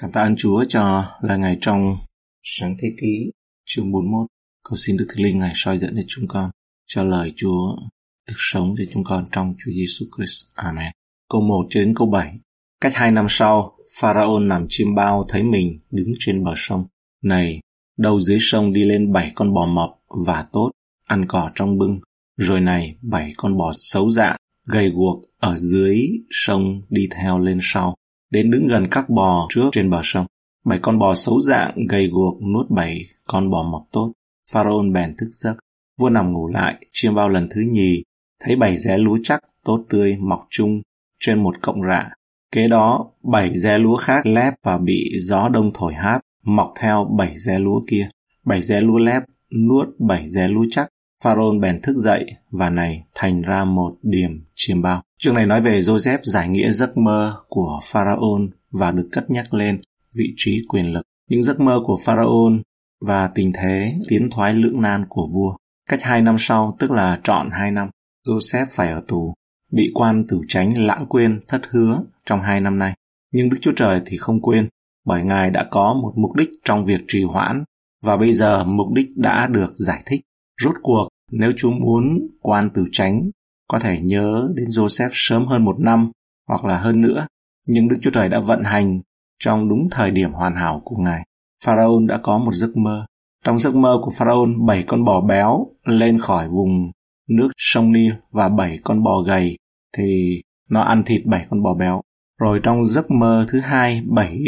Cảm tạ ơn Chúa cho là ngày trong sáng thế ký chương 41. Cầu xin Đức Thánh Linh Ngài soi dẫn cho chúng con, cho lời Chúa được sống cho chúng con trong Chúa Giêsu Christ. Amen. Câu 1 cho đến câu 7. Cách hai năm sau, Pharaoh nằm chiêm bao thấy mình đứng trên bờ sông. Này, đầu dưới sông đi lên bảy con bò mập và tốt, ăn cỏ trong bưng. Rồi này, bảy con bò xấu dạng, gầy guộc ở dưới sông đi theo lên sau đến đứng gần các bò trước trên bờ sông. Bảy con bò xấu dạng gầy guộc nuốt bảy con bò mọc tốt. Pharaoh bèn thức giấc. Vua nằm ngủ lại, chiêm bao lần thứ nhì, thấy bảy ré lúa chắc, tốt tươi, mọc chung trên một cộng rạ. Kế đó, bảy ré lúa khác lép và bị gió đông thổi hát, mọc theo bảy ré lúa kia. Bảy ré lúa lép nuốt bảy ré lúa chắc. Pharaoh bèn thức dậy và này thành ra một điểm chiêm bao. Chương này nói về Joseph giải nghĩa giấc mơ của Pharaoh và được cất nhắc lên vị trí quyền lực. Những giấc mơ của Pharaoh và tình thế tiến thoái lưỡng nan của vua. Cách hai năm sau, tức là trọn hai năm, Joseph phải ở tù, bị quan tử tránh lãng quên thất hứa trong hai năm nay. Nhưng Đức Chúa Trời thì không quên, bởi Ngài đã có một mục đích trong việc trì hoãn, và bây giờ mục đích đã được giải thích. Rốt cuộc, nếu chú muốn quan tử tránh có thể nhớ đến Joseph sớm hơn một năm hoặc là hơn nữa, nhưng Đức Chúa Trời đã vận hành trong đúng thời điểm hoàn hảo của Ngài. Pharaoh đã có một giấc mơ. Trong giấc mơ của Pharaoh, bảy con bò béo lên khỏi vùng nước sông Nil và bảy con bò gầy thì nó ăn thịt bảy con bò béo. Rồi trong giấc mơ thứ hai, bảy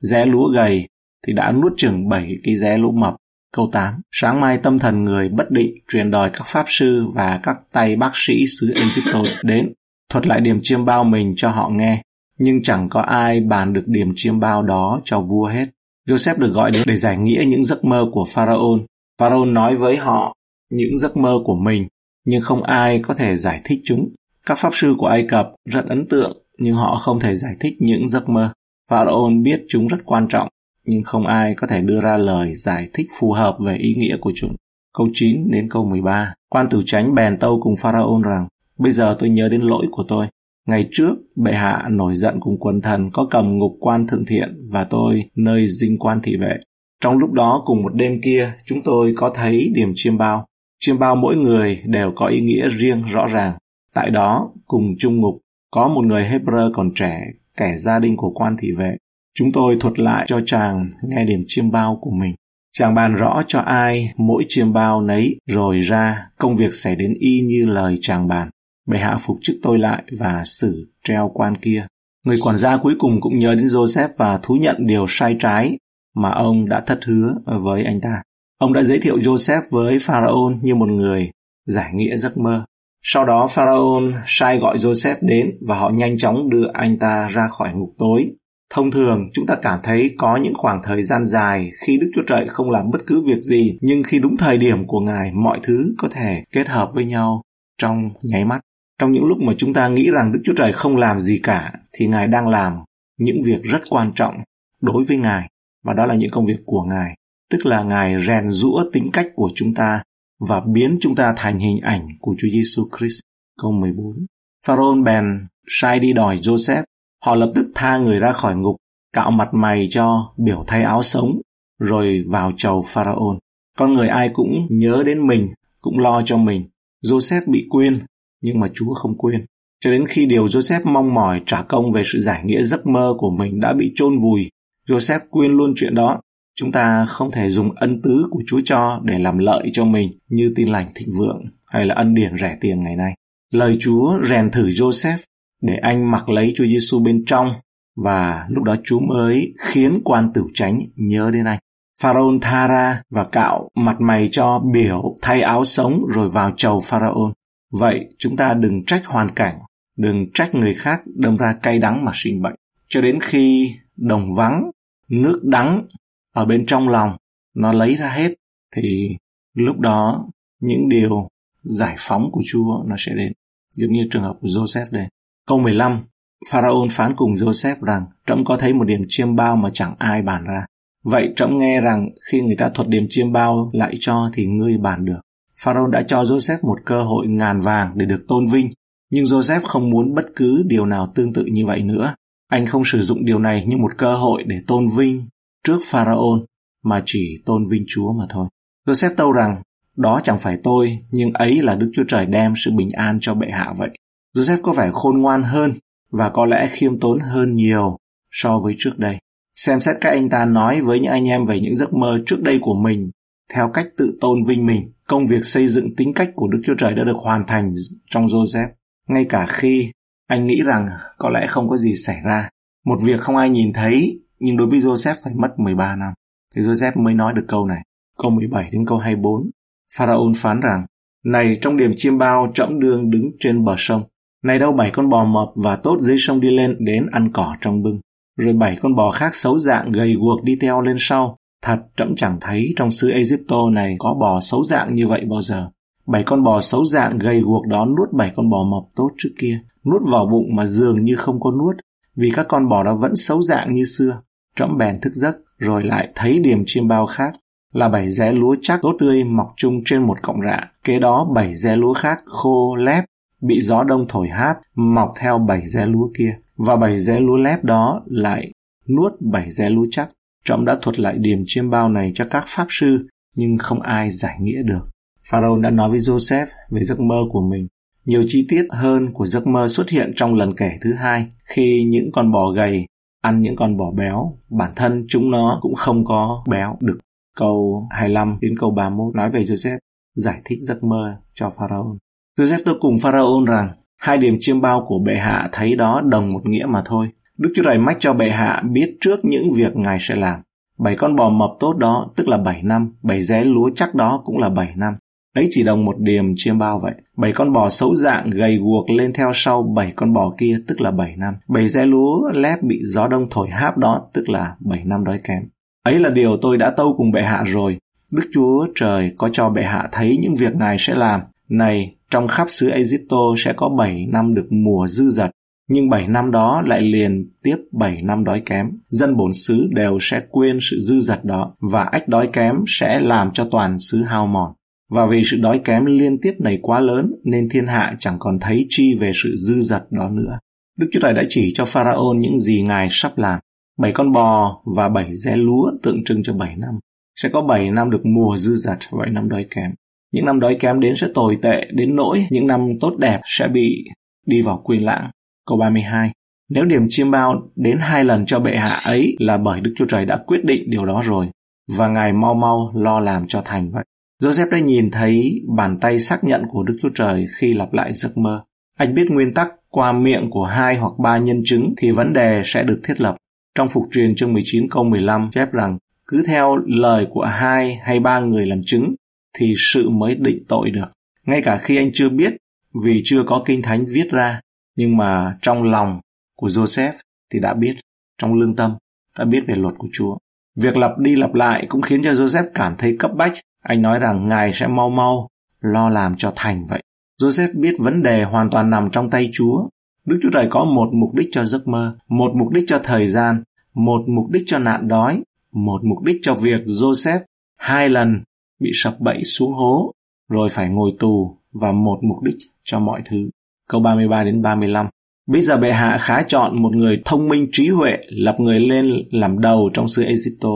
rẽ lúa gầy thì đã nuốt chừng bảy cái rẽ lúa mập. Câu 8. Sáng mai tâm thần người bất định truyền đòi các pháp sư và các tay bác sĩ xứ Egypto đến, thuật lại điểm chiêm bao mình cho họ nghe. Nhưng chẳng có ai bàn được điểm chiêm bao đó cho vua hết. Joseph được gọi đến để giải nghĩa những giấc mơ của Pharaoh. Pharaoh nói với họ những giấc mơ của mình, nhưng không ai có thể giải thích chúng. Các pháp sư của Ai Cập rất ấn tượng, nhưng họ không thể giải thích những giấc mơ. Pharaoh biết chúng rất quan trọng, nhưng không ai có thể đưa ra lời giải thích phù hợp về ý nghĩa của chúng. Câu 9 đến câu 13, quan tử tránh bèn tâu cùng pharaon rằng, bây giờ tôi nhớ đến lỗi của tôi. Ngày trước, bệ hạ nổi giận cùng quần thần có cầm ngục quan thượng thiện và tôi nơi dinh quan thị vệ. Trong lúc đó cùng một đêm kia, chúng tôi có thấy điểm chiêm bao. Chiêm bao mỗi người đều có ý nghĩa riêng rõ ràng. Tại đó, cùng chung ngục, có một người Hebrew còn trẻ, kẻ gia đình của quan thị vệ. Chúng tôi thuật lại cho chàng nghe điểm chiêm bao của mình. Chàng bàn rõ cho ai mỗi chiêm bao nấy, rồi ra công việc xảy đến y như lời chàng bàn. Bệ hạ phục chức tôi lại và xử treo quan kia. Người quản gia cuối cùng cũng nhớ đến Joseph và thú nhận điều sai trái mà ông đã thất hứa với anh ta. Ông đã giới thiệu Joseph với Pharaoh như một người giải nghĩa giấc mơ. Sau đó Pharaoh sai gọi Joseph đến và họ nhanh chóng đưa anh ta ra khỏi ngục tối Thông thường, chúng ta cảm thấy có những khoảng thời gian dài khi Đức Chúa Trời không làm bất cứ việc gì, nhưng khi đúng thời điểm của Ngài, mọi thứ có thể kết hợp với nhau trong nháy mắt. Trong những lúc mà chúng ta nghĩ rằng Đức Chúa Trời không làm gì cả, thì Ngài đang làm những việc rất quan trọng đối với Ngài, và đó là những công việc của Ngài. Tức là Ngài rèn rũa tính cách của chúng ta và biến chúng ta thành hình ảnh của Chúa Giêsu Christ. Câu 14. Pharaoh bèn sai đi đòi Joseph Họ lập tức tha người ra khỏi ngục, cạo mặt mày cho biểu thay áo sống, rồi vào chầu Pharaon. Con người ai cũng nhớ đến mình, cũng lo cho mình. Joseph bị quên, nhưng mà Chúa không quên. Cho đến khi điều Joseph mong mỏi trả công về sự giải nghĩa giấc mơ của mình đã bị chôn vùi, Joseph quên luôn chuyện đó. Chúng ta không thể dùng ân tứ của Chúa cho để làm lợi cho mình như tin lành thịnh vượng hay là ân điển rẻ tiền ngày nay. Lời Chúa rèn thử Joseph để anh mặc lấy Chúa Giêsu bên trong và lúc đó Chúa mới khiến quan tử tránh nhớ đến anh. Pharaoh tha ra và cạo mặt mày cho biểu thay áo sống rồi vào chầu Pharaoh. Vậy chúng ta đừng trách hoàn cảnh, đừng trách người khác đâm ra cay đắng mà sinh bệnh. Cho đến khi đồng vắng, nước đắng ở bên trong lòng nó lấy ra hết thì lúc đó những điều giải phóng của Chúa nó sẽ đến. Giống như trường hợp của Joseph đây. Câu 15 Pharaoh phán cùng Joseph rằng trẫm có thấy một điểm chiêm bao mà chẳng ai bàn ra. Vậy trẫm nghe rằng khi người ta thuật điểm chiêm bao lại cho thì ngươi bàn được. Pharaoh đã cho Joseph một cơ hội ngàn vàng để được tôn vinh, nhưng Joseph không muốn bất cứ điều nào tương tự như vậy nữa. Anh không sử dụng điều này như một cơ hội để tôn vinh trước Pharaon, mà chỉ tôn vinh Chúa mà thôi. Joseph tâu rằng, đó chẳng phải tôi, nhưng ấy là Đức Chúa Trời đem sự bình an cho bệ hạ vậy. Joseph có vẻ khôn ngoan hơn và có lẽ khiêm tốn hơn nhiều so với trước đây. Xem xét các anh ta nói với những anh em về những giấc mơ trước đây của mình theo cách tự tôn vinh mình. Công việc xây dựng tính cách của Đức Chúa Trời đã được hoàn thành trong Joseph. Ngay cả khi anh nghĩ rằng có lẽ không có gì xảy ra. Một việc không ai nhìn thấy, nhưng đối với Joseph phải mất 13 năm. Thì Joseph mới nói được câu này. Câu 17 đến câu 24. Pharaon phán rằng, Này trong điểm chiêm bao trẫm đương đứng trên bờ sông. Này đâu bảy con bò mập và tốt dưới sông đi lên đến ăn cỏ trong bưng. Rồi bảy con bò khác xấu dạng gầy guộc đi theo lên sau. Thật trẫm chẳng thấy trong xứ Egypto này có bò xấu dạng như vậy bao giờ. Bảy con bò xấu dạng gầy guộc đó nuốt bảy con bò mập tốt trước kia, nuốt vào bụng mà dường như không có nuốt, vì các con bò đó vẫn xấu dạng như xưa. Trẫm bèn thức giấc, rồi lại thấy điểm chiêm bao khác, là bảy ré lúa chắc tốt tươi mọc chung trên một cọng rạ. Kế đó bảy ré lúa khác khô lép, bị gió đông thổi háp, mọc theo bảy ré lúa kia. Và bảy ré lúa lép đó lại nuốt bảy ré lúa chắc. Trẫm đã thuật lại điểm chiêm bao này cho các pháp sư, nhưng không ai giải nghĩa được. Pharaoh đã nói với Joseph về giấc mơ của mình. Nhiều chi tiết hơn của giấc mơ xuất hiện trong lần kể thứ hai, khi những con bò gầy ăn những con bò béo, bản thân chúng nó cũng không có béo được. Câu 25 đến câu 31 nói về Joseph giải thích giấc mơ cho Pharaoh. Giuseppe tôi cùng Pharaoh rằng hai điểm chiêm bao của bệ hạ thấy đó đồng một nghĩa mà thôi. Đức Chúa Trời mách cho bệ hạ biết trước những việc Ngài sẽ làm. Bảy con bò mập tốt đó tức là bảy năm, bảy ré lúa chắc đó cũng là bảy năm. Ấy chỉ đồng một điểm chiêm bao vậy. Bảy con bò xấu dạng gầy guộc lên theo sau bảy con bò kia tức là bảy năm. Bảy ré lúa lép bị gió đông thổi háp đó tức là bảy năm đói kém. Ấy là điều tôi đã tâu cùng bệ hạ rồi. Đức Chúa Trời có cho bệ hạ thấy những việc Ngài sẽ làm. Này, trong khắp xứ Egypto sẽ có bảy năm được mùa dư dật, nhưng bảy năm đó lại liền tiếp bảy năm đói kém. Dân bổn xứ đều sẽ quên sự dư dật đó, và ách đói kém sẽ làm cho toàn xứ hao mòn. Và vì sự đói kém liên tiếp này quá lớn nên thiên hạ chẳng còn thấy chi về sự dư dật đó nữa. Đức Chúa Trời đã chỉ cho Pharaoh những gì Ngài sắp làm. Bảy con bò và bảy ré lúa tượng trưng cho bảy năm. Sẽ có bảy năm được mùa dư dật và bảy năm đói kém. Những năm đói kém đến sẽ tồi tệ đến nỗi những năm tốt đẹp sẽ bị đi vào quên lãng. Câu 32 Nếu điểm chiêm bao đến hai lần cho bệ hạ ấy là bởi Đức Chúa Trời đã quyết định điều đó rồi, và Ngài mau mau lo làm cho thành vậy. Joseph đã nhìn thấy bàn tay xác nhận của Đức Chúa Trời khi lặp lại giấc mơ. Anh biết nguyên tắc qua miệng của hai hoặc ba nhân chứng thì vấn đề sẽ được thiết lập. Trong Phục truyền chương 19 câu 15 chép rằng cứ theo lời của hai hay ba người làm chứng thì sự mới định tội được. Ngay cả khi anh chưa biết vì chưa có kinh thánh viết ra, nhưng mà trong lòng của Joseph thì đã biết, trong lương tâm đã biết về luật của Chúa. Việc lặp đi lặp lại cũng khiến cho Joseph cảm thấy cấp bách anh nói rằng Ngài sẽ mau mau lo làm cho thành vậy. Joseph biết vấn đề hoàn toàn nằm trong tay Chúa. Đức Chúa Trời có một mục đích cho giấc mơ, một mục đích cho thời gian, một mục đích cho nạn đói, một mục đích cho việc Joseph hai lần bị sập bẫy xuống hố, rồi phải ngồi tù và một mục đích cho mọi thứ. Câu 33 đến 35. Bây giờ bệ hạ khá chọn một người thông minh trí huệ lập người lên làm đầu trong xứ Egypto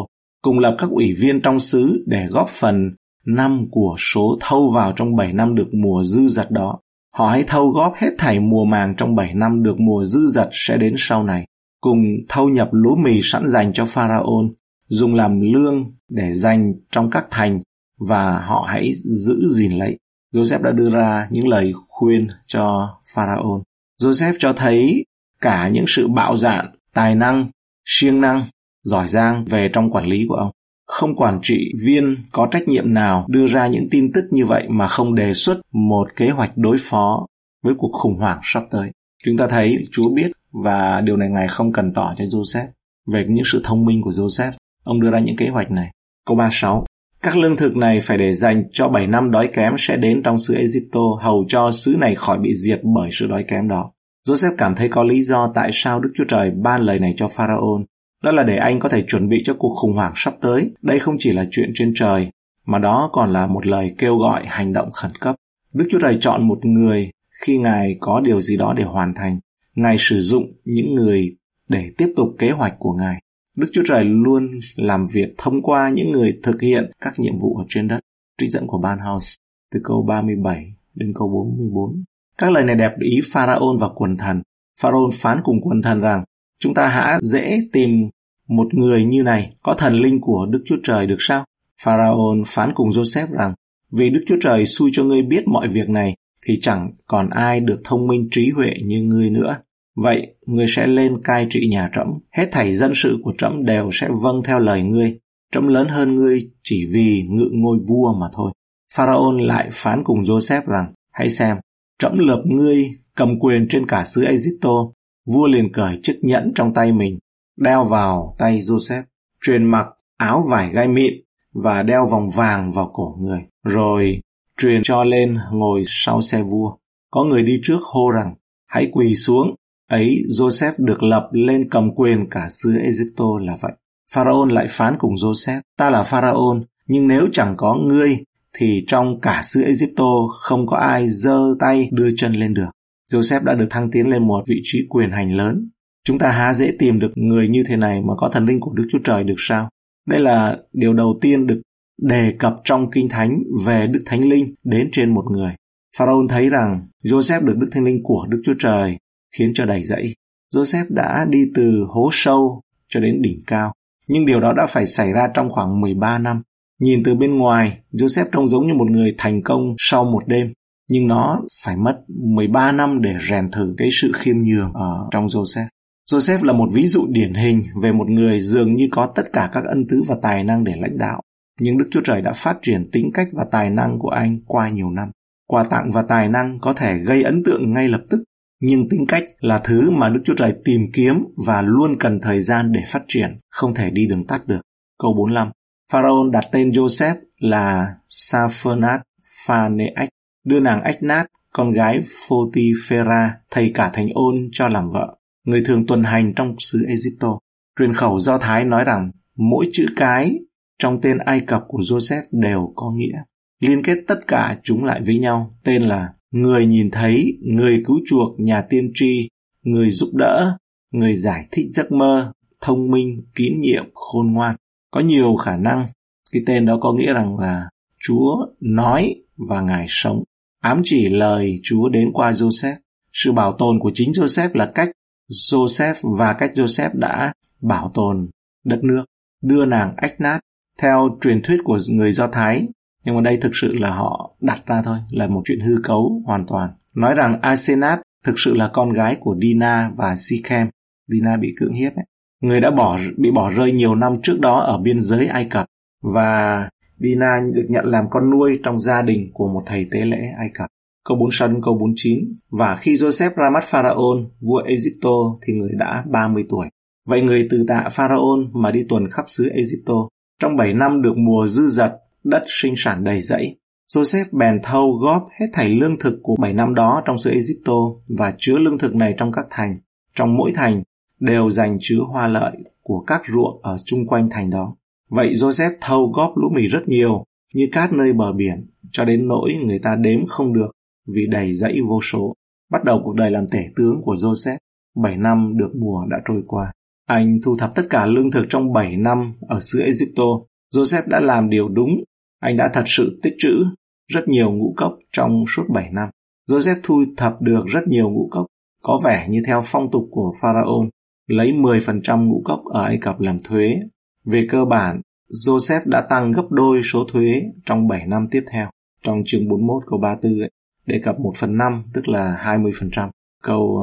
cùng lập các ủy viên trong xứ để góp phần năm của số thâu vào trong 7 năm được mùa dư dật đó. Họ hãy thâu góp hết thảy mùa màng trong 7 năm được mùa dư dật sẽ đến sau này, cùng thâu nhập lúa mì sẵn dành cho Pharaon, dùng làm lương để dành trong các thành và họ hãy giữ gìn lấy. Joseph đã đưa ra những lời khuyên cho Pharaon. Joseph cho thấy cả những sự bạo dạn, tài năng, siêng năng giỏi giang về trong quản lý của ông. Không quản trị viên có trách nhiệm nào đưa ra những tin tức như vậy mà không đề xuất một kế hoạch đối phó với cuộc khủng hoảng sắp tới. Chúng ta thấy Chúa biết và điều này Ngài không cần tỏ cho Joseph về những sự thông minh của Joseph. Ông đưa ra những kế hoạch này. Câu 36 các lương thực này phải để dành cho 7 năm đói kém sẽ đến trong xứ Egypto, hầu cho xứ này khỏi bị diệt bởi sự đói kém đó. Joseph cảm thấy có lý do tại sao Đức Chúa Trời ban lời này cho Pharaoh đó là để anh có thể chuẩn bị cho cuộc khủng hoảng sắp tới. Đây không chỉ là chuyện trên trời, mà đó còn là một lời kêu gọi hành động khẩn cấp. Đức Chúa Trời chọn một người khi Ngài có điều gì đó để hoàn thành. Ngài sử dụng những người để tiếp tục kế hoạch của Ngài. Đức Chúa Trời luôn làm việc thông qua những người thực hiện các nhiệm vụ ở trên đất. Trích dẫn của Ban House từ câu 37 đến câu 44. Các lời này đẹp ý Pharaon và quần thần. Pharaon phán cùng quần thần rằng, chúng ta hã dễ tìm một người như này có thần linh của Đức Chúa Trời được sao? Pharaon phán cùng Joseph rằng, vì Đức Chúa Trời xui cho ngươi biết mọi việc này, thì chẳng còn ai được thông minh trí huệ như ngươi nữa. Vậy, ngươi sẽ lên cai trị nhà trẫm, hết thảy dân sự của trẫm đều sẽ vâng theo lời ngươi. Trẫm lớn hơn ngươi chỉ vì ngự ngôi vua mà thôi. Pharaon lại phán cùng Joseph rằng, hãy xem, trẫm lập ngươi cầm quyền trên cả xứ Egypto. Vua liền cởi chiếc nhẫn trong tay mình, đeo vào tay Joseph, truyền mặc áo vải gai mịn và đeo vòng vàng vào cổ người, rồi truyền cho lên ngồi sau xe vua. Có người đi trước hô rằng, hãy quỳ xuống. Ấy, Joseph được lập lên cầm quyền cả xứ Egypto là vậy. Pharaon lại phán cùng Joseph, ta là Pharaon, nhưng nếu chẳng có ngươi, thì trong cả xứ Egypto không có ai giơ tay đưa chân lên được. Joseph đã được thăng tiến lên một vị trí quyền hành lớn. Chúng ta há dễ tìm được người như thế này mà có thần linh của Đức Chúa Trời được sao? Đây là điều đầu tiên được đề cập trong Kinh Thánh về Đức Thánh Linh đến trên một người. Pharaoh thấy rằng Joseph được Đức Thánh Linh của Đức Chúa Trời khiến cho đầy dẫy. Joseph đã đi từ hố sâu cho đến đỉnh cao. Nhưng điều đó đã phải xảy ra trong khoảng 13 năm. Nhìn từ bên ngoài, Joseph trông giống như một người thành công sau một đêm. Nhưng nó phải mất 13 năm để rèn thử cái sự khiêm nhường ở trong Joseph. Joseph là một ví dụ điển hình về một người dường như có tất cả các ân tứ và tài năng để lãnh đạo. Nhưng Đức Chúa Trời đã phát triển tính cách và tài năng của anh qua nhiều năm. Quà tặng và tài năng có thể gây ấn tượng ngay lập tức, nhưng tính cách là thứ mà Đức Chúa Trời tìm kiếm và luôn cần thời gian để phát triển, không thể đi đường tắt được. Câu 45 Pharaoh đặt tên Joseph là Saphonat Phaneach, đưa nàng Ách con gái Photiphera, thầy cả thành ôn cho làm vợ người thường tuần hành trong xứ Egypto. Truyền khẩu Do Thái nói rằng mỗi chữ cái trong tên Ai Cập của Joseph đều có nghĩa. Liên kết tất cả chúng lại với nhau, tên là người nhìn thấy, người cứu chuộc, nhà tiên tri, người giúp đỡ, người giải thích giấc mơ, thông minh, kín nhiệm, khôn ngoan. Có nhiều khả năng cái tên đó có nghĩa rằng là Chúa nói và Ngài sống. Ám chỉ lời Chúa đến qua Joseph. Sự bảo tồn của chính Joseph là cách Joseph và cách Joseph đã bảo tồn đất nước, đưa nàng ách nát theo truyền thuyết của người Do Thái, nhưng mà đây thực sự là họ đặt ra thôi, là một chuyện hư cấu hoàn toàn. Nói rằng Asenat thực sự là con gái của Dina và Sikhem. Dina bị cưỡng hiếp ấy. Người đã bỏ bị bỏ rơi nhiều năm trước đó ở biên giới Ai Cập và Dina được nhận làm con nuôi trong gia đình của một thầy tế lễ Ai Cập. Câu 46 đến câu 49 Và khi Joseph ra mắt Pharaon, vua Egypto thì người đã 30 tuổi. Vậy người từ tạ Pharaon mà đi tuần khắp xứ Egypto. Trong 7 năm được mùa dư dật, đất sinh sản đầy rẫy. Joseph bèn thâu góp hết thảy lương thực của 7 năm đó trong xứ Egypto và chứa lương thực này trong các thành. Trong mỗi thành đều dành chứa hoa lợi của các ruộng ở chung quanh thành đó. Vậy Joseph thâu góp lũ mì rất nhiều, như cát nơi bờ biển, cho đến nỗi người ta đếm không được vì đầy dãy vô số. Bắt đầu cuộc đời làm tể tướng của Joseph, 7 năm được mùa đã trôi qua. Anh thu thập tất cả lương thực trong 7 năm ở xứ Egypto. Joseph đã làm điều đúng. Anh đã thật sự tích trữ rất nhiều ngũ cốc trong suốt 7 năm. Joseph thu thập được rất nhiều ngũ cốc, có vẻ như theo phong tục của Pharaoh, lấy 10% ngũ cốc ở Ai Cập làm thuế. Về cơ bản, Joseph đã tăng gấp đôi số thuế trong 7 năm tiếp theo. Trong chương 41 câu 34 ấy, đề cập 1 phần 5 tức là 20%, câu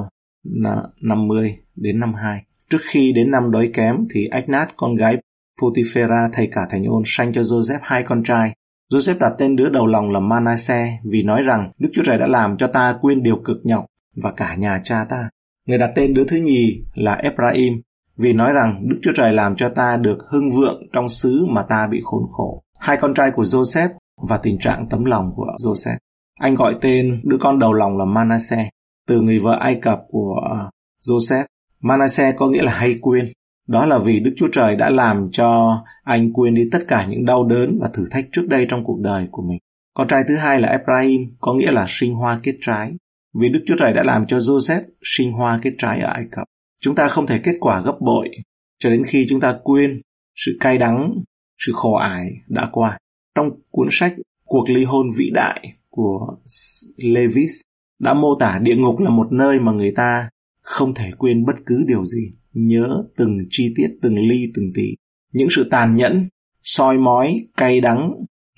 ờ, 50 đến 52. Trước khi đến năm đói kém thì Ách con gái Potiphera thầy cả thành ôn sanh cho Joseph hai con trai. Joseph đặt tên đứa đầu lòng là Manasseh vì nói rằng Đức Chúa Trời đã làm cho ta quên điều cực nhọc và cả nhà cha ta. Người đặt tên đứa thứ nhì là Ephraim vì nói rằng Đức Chúa Trời làm cho ta được hưng vượng trong xứ mà ta bị khốn khổ. Hai con trai của Joseph và tình trạng tấm lòng của Joseph. Anh gọi tên đứa con đầu lòng là Manasseh, từ người vợ Ai Cập của Joseph. Manasseh có nghĩa là hay quên. Đó là vì Đức Chúa Trời đã làm cho anh quên đi tất cả những đau đớn và thử thách trước đây trong cuộc đời của mình. Con trai thứ hai là Ephraim, có nghĩa là sinh hoa kết trái. Vì Đức Chúa Trời đã làm cho Joseph sinh hoa kết trái ở Ai Cập. Chúng ta không thể kết quả gấp bội cho đến khi chúng ta quên sự cay đắng, sự khổ ải đã qua. Trong cuốn sách Cuộc ly hôn vĩ đại của Levis đã mô tả địa ngục là một nơi mà người ta không thể quên bất cứ điều gì, nhớ từng chi tiết, từng ly, từng tí. Những sự tàn nhẫn, soi mói, cay đắng,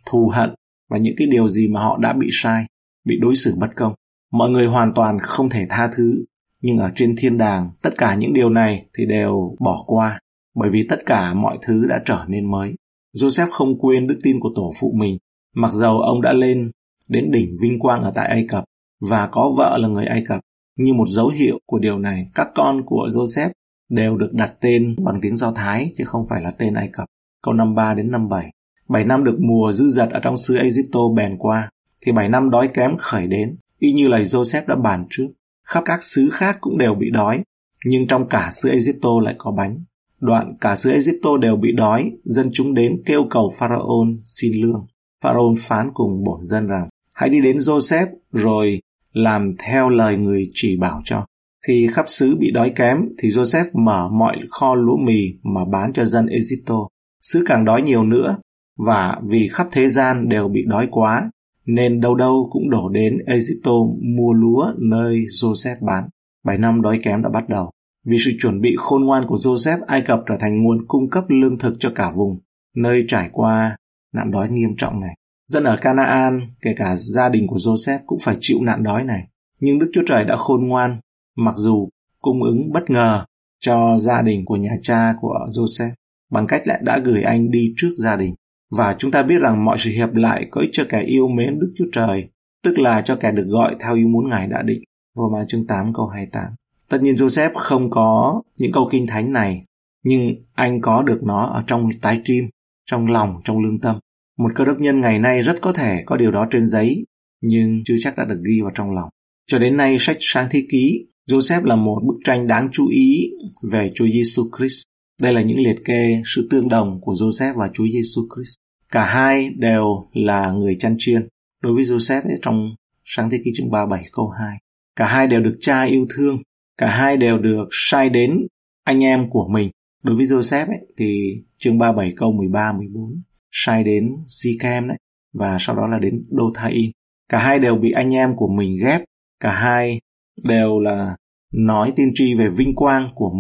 thù hận và những cái điều gì mà họ đã bị sai, bị đối xử bất công. Mọi người hoàn toàn không thể tha thứ, nhưng ở trên thiên đàng, tất cả những điều này thì đều bỏ qua, bởi vì tất cả mọi thứ đã trở nên mới. Joseph không quên đức tin của tổ phụ mình, mặc dầu ông đã lên đến đỉnh vinh quang ở tại Ai Cập và có vợ là người Ai Cập. Như một dấu hiệu của điều này, các con của Joseph đều được đặt tên bằng tiếng Do Thái chứ không phải là tên Ai Cập. Câu năm 3 đến năm 7. 7 năm được mùa dư dật ở trong xứ Egypto bèn qua, thì 7 năm đói kém khởi đến, y như lời Joseph đã bàn trước. Khắp các xứ khác cũng đều bị đói, nhưng trong cả xứ Egypto lại có bánh. Đoạn cả xứ Egypto đều bị đói, dân chúng đến kêu cầu Pharaoh xin lương. Pharaoh phán cùng bổn dân rằng, hãy đi đến Joseph rồi làm theo lời người chỉ bảo cho. Khi khắp xứ bị đói kém thì Joseph mở mọi kho lúa mì mà bán cho dân Egypto. Xứ càng đói nhiều nữa và vì khắp thế gian đều bị đói quá nên đâu đâu cũng đổ đến Egypto mua lúa nơi Joseph bán. Bảy năm đói kém đã bắt đầu. Vì sự chuẩn bị khôn ngoan của Joseph, Ai Cập trở thành nguồn cung cấp lương thực cho cả vùng, nơi trải qua nạn đói nghiêm trọng này. Dân ở Canaan, kể cả gia đình của Joseph cũng phải chịu nạn đói này. Nhưng Đức Chúa Trời đã khôn ngoan, mặc dù cung ứng bất ngờ cho gia đình của nhà cha của Joseph bằng cách lại đã gửi anh đi trước gia đình. Và chúng ta biết rằng mọi sự hiệp lại có ích cho kẻ yêu mến Đức Chúa Trời, tức là cho kẻ được gọi theo ý muốn Ngài đã định. Roma chương 8 câu 28. Tất nhiên Joseph không có những câu kinh thánh này, nhưng anh có được nó ở trong tái trim trong lòng, trong lương tâm. Một cơ đốc nhân ngày nay rất có thể có điều đó trên giấy, nhưng chưa chắc đã được ghi vào trong lòng. Cho đến nay, sách sáng thế ký, Joseph là một bức tranh đáng chú ý về Chúa Giêsu Christ. Đây là những liệt kê sự tương đồng của Joseph và Chúa Giêsu Christ. Cả hai đều là người chăn chiên. Đối với Joseph ấy, trong sáng thế ký chương 37 câu 2. Cả hai đều được cha yêu thương. Cả hai đều được sai đến anh em của mình. Đối với Joseph ấy, thì chương 37 câu 13 14 sai đến Sikem đấy và sau đó là đến Dothain. Cả hai đều bị anh em của mình ghép, cả hai đều là nói tiên tri về vinh quang của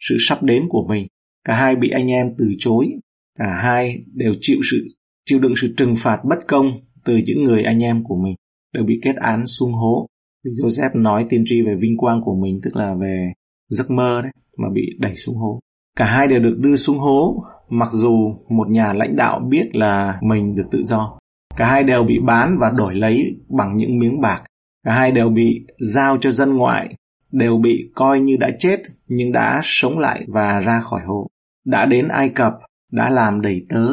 sự sắp đến của mình. Cả hai bị anh em từ chối, cả hai đều chịu sự chịu đựng sự trừng phạt bất công từ những người anh em của mình, đều bị kết án xuống hố. Vì Joseph nói tiên tri về vinh quang của mình tức là về giấc mơ đấy mà bị đẩy xuống hố. Cả hai đều được đưa xuống hố mặc dù một nhà lãnh đạo biết là mình được tự do. Cả hai đều bị bán và đổi lấy bằng những miếng bạc. Cả hai đều bị giao cho dân ngoại, đều bị coi như đã chết nhưng đã sống lại và ra khỏi hộ. Đã đến Ai Cập, đã làm đầy tớ,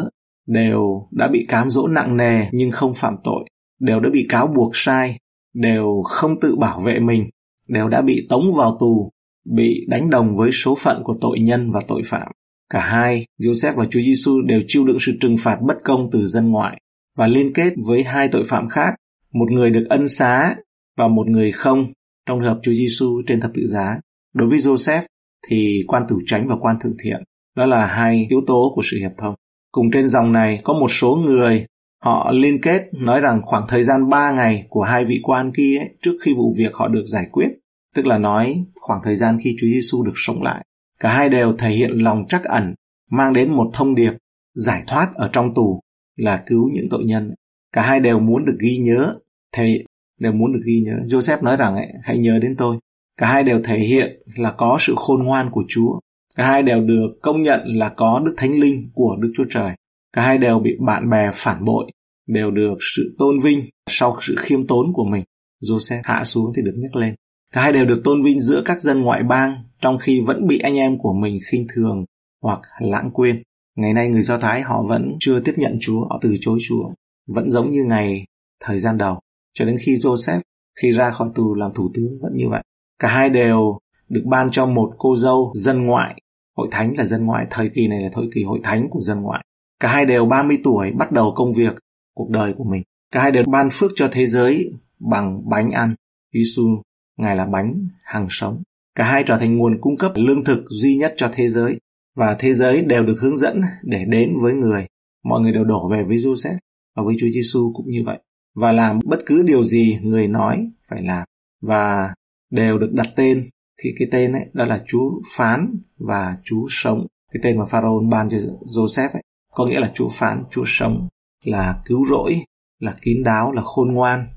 đều đã bị cám dỗ nặng nề nhưng không phạm tội, đều đã bị cáo buộc sai, đều không tự bảo vệ mình, đều đã bị tống vào tù, bị đánh đồng với số phận của tội nhân và tội phạm. Cả hai, Joseph và Chúa Giêsu đều chịu đựng sự trừng phạt bất công từ dân ngoại và liên kết với hai tội phạm khác, một người được ân xá và một người không trong trường hợp Chúa Giêsu trên thập tự giá. Đối với Joseph thì quan tử tránh và quan thượng thiện, đó là hai yếu tố của sự hiệp thông. Cùng trên dòng này có một số người họ liên kết nói rằng khoảng thời gian 3 ngày của hai vị quan kia ấy, trước khi vụ việc họ được giải quyết, tức là nói khoảng thời gian khi Chúa Giêsu được sống lại Cả hai đều thể hiện lòng trắc ẩn, mang đến một thông điệp giải thoát ở trong tù là cứu những tội nhân. Cả hai đều muốn được ghi nhớ, thể đều muốn được ghi nhớ. Joseph nói rằng ấy, hãy nhớ đến tôi. Cả hai đều thể hiện là có sự khôn ngoan của Chúa. Cả hai đều được công nhận là có Đức Thánh Linh của Đức Chúa Trời. Cả hai đều bị bạn bè phản bội, đều được sự tôn vinh sau sự khiêm tốn của mình. Joseph hạ xuống thì được nhắc lên. Cả hai đều được tôn vinh giữa các dân ngoại bang trong khi vẫn bị anh em của mình khinh thường hoặc lãng quên. Ngày nay người Do Thái họ vẫn chưa tiếp nhận Chúa, họ từ chối Chúa, vẫn giống như ngày thời gian đầu. Cho đến khi Joseph khi ra khỏi tù làm thủ tướng vẫn như vậy. Cả hai đều được ban cho một cô dâu dân ngoại. Hội thánh là dân ngoại, thời kỳ này là thời kỳ hội thánh của dân ngoại. Cả hai đều 30 tuổi bắt đầu công việc, cuộc đời của mình. Cả hai đều ban phước cho thế giới bằng bánh ăn. Giêsu Ngài là bánh hàng sống. Cả hai trở thành nguồn cung cấp lương thực duy nhất cho thế giới và thế giới đều được hướng dẫn để đến với người. Mọi người đều đổ về với Joseph và với Chúa Giêsu cũng như vậy và làm bất cứ điều gì người nói phải làm và đều được đặt tên khi cái tên ấy đó là Chúa phán và Chúa sống. Cái tên mà Pharaoh ban cho Joseph ấy có nghĩa là Chúa phán, Chúa sống là cứu rỗi, là kín đáo, là khôn ngoan.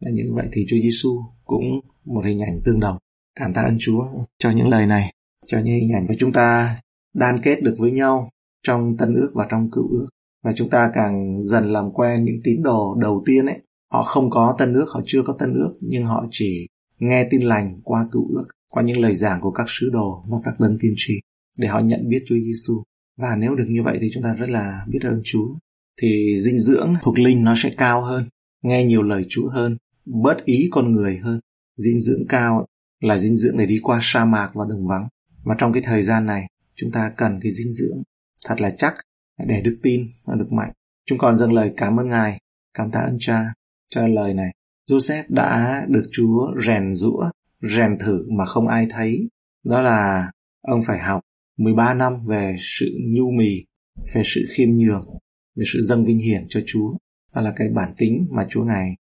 Và như vậy thì Chúa Giêsu cũng một hình ảnh tương đồng. Cảm tạ ơn Chúa cho những lời này, cho những hình ảnh và chúng ta đan kết được với nhau trong tân ước và trong cựu ước. Và chúng ta càng dần làm quen những tín đồ đầu tiên ấy. Họ không có tân ước, họ chưa có tân ước, nhưng họ chỉ nghe tin lành qua cựu ước, qua những lời giảng của các sứ đồ và các đấng tiên tri để họ nhận biết Chúa Giêsu. Và nếu được như vậy thì chúng ta rất là biết ơn Chúa. Thì dinh dưỡng thuộc linh nó sẽ cao hơn, nghe nhiều lời Chúa hơn, bớt ý con người hơn. Dinh dưỡng cao là dinh dưỡng để đi qua sa mạc và đường vắng. Và trong cái thời gian này, chúng ta cần cái dinh dưỡng thật là chắc để đức tin và được mạnh. Chúng con dâng lời cảm ơn Ngài, cảm tạ ơn Cha cho lời này. Joseph đã được Chúa rèn rũa, rèn thử mà không ai thấy. Đó là ông phải học 13 năm về sự nhu mì, về sự khiêm nhường, về sự dâng vinh hiển cho Chúa. Đó là cái bản tính mà Chúa Ngài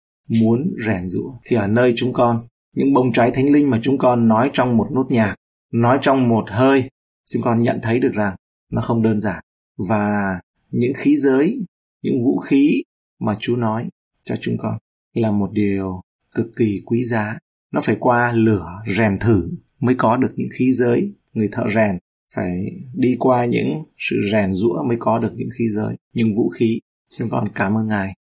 muốn rèn rũa. Thì ở nơi chúng con, những bông trái thánh linh mà chúng con nói trong một nốt nhạc, nói trong một hơi, chúng con nhận thấy được rằng nó không đơn giản. Và những khí giới, những vũ khí mà Chúa nói cho chúng con là một điều cực kỳ quý giá. Nó phải qua lửa rèn thử mới có được những khí giới. Người thợ rèn phải đi qua những sự rèn rũa mới có được những khí giới, những vũ khí. Chúng con cảm ơn Ngài